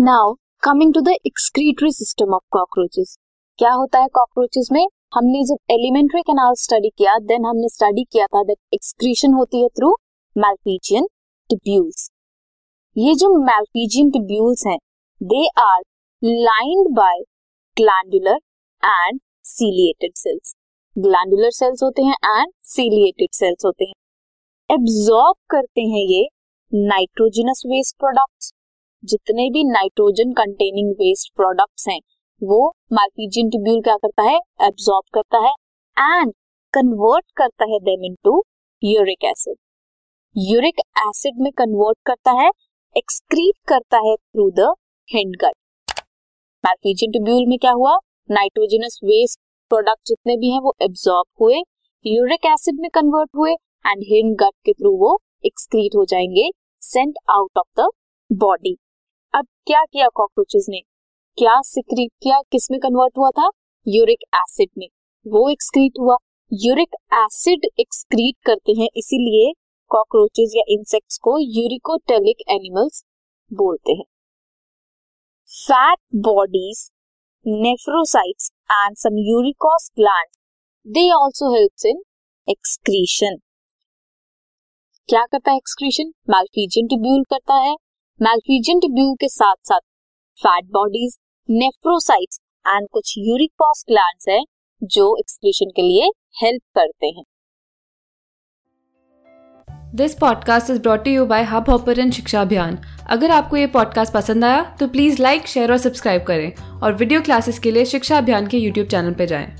Now coming to the excretory system of cockroaches क्या होता है कॉकरोचेस में? हमने जब एलिमेंट्री कैनाल स्टडी किया देन हमने स्टडी किया था दैट एक्सक्रीशन होती है थ्रू मैल्पीजियन टिब्यूल्स ये जो मैल्पीजियन टिब्यूल्स हैं they are lined by glandular and ciliated cells glandular cells होते हैं एंड सीलिएटेड सेल्स होते हैं. एब्जॉर्ब करते हैं ये नाइट्रोजनस वेस्ट प्रोडक्ट्स जितने भी नाइट्रोजन कंटेनिंग वेस्ट प्रोडक्ट्स हैं, वो मार्फिजियन ट्यूब्यूल क्या करता है? एब्सॉर्ब करता है एंड कन्वर्ट करता है them into uric acid uric acid में कन्वर्ट करता है एक्सक्रीट करता है through the hindgut Malpighian tubule में क्या हुआ? नाइट्रोजनस वेस्ट प्रोडक्ट जितने भी हैं, वो एब्सॉर्ब हुए यूरिक एसिड में कन्वर्ट हुए एंड हिंड गट के थ्रू वो एक्सक्रीट हो जाएँगे sent out of the body अब क्या किया कॉकरोचेस ने? क्या सिक्रीट किया किसमें कन्वर्ट हुआ था? यूरिक एसिड में। वो एक्सक्रीट हुआ। यूरिक एसिड एक्सक्रीट करते हैं, इसीलिए कॉकरोचेस या इंसेक्ट्स को यूरिकोटेलिक एनिमल्स बोलते हैं। Fat bodies nephrocytes and some uricose gland they also helps in excretion क्या करता है एक्सक्रीशन मैल्फीजियन ट्यूब्यूल करता है। मैल्फीजियन ट्यूब्यूल के साथ साथ फैट बॉडीज नेफ्रोसाइट्स एंड कुछ यूरिक पॉस ग्लैंड्स हैं जो एक्सक्रीशन के लिए हेल्प करते हैं this podcast is brought you by hub hopper शिक्षा अभियान अगर आपको ये पॉडकास्ट पसंद आया तो प्लीज़ लाइक शेयर और सब्सक्राइब करें और वीडियो क्लासेस के लिए शिक्षा अभियान के यूट्यूब चैनल पर जाएँ।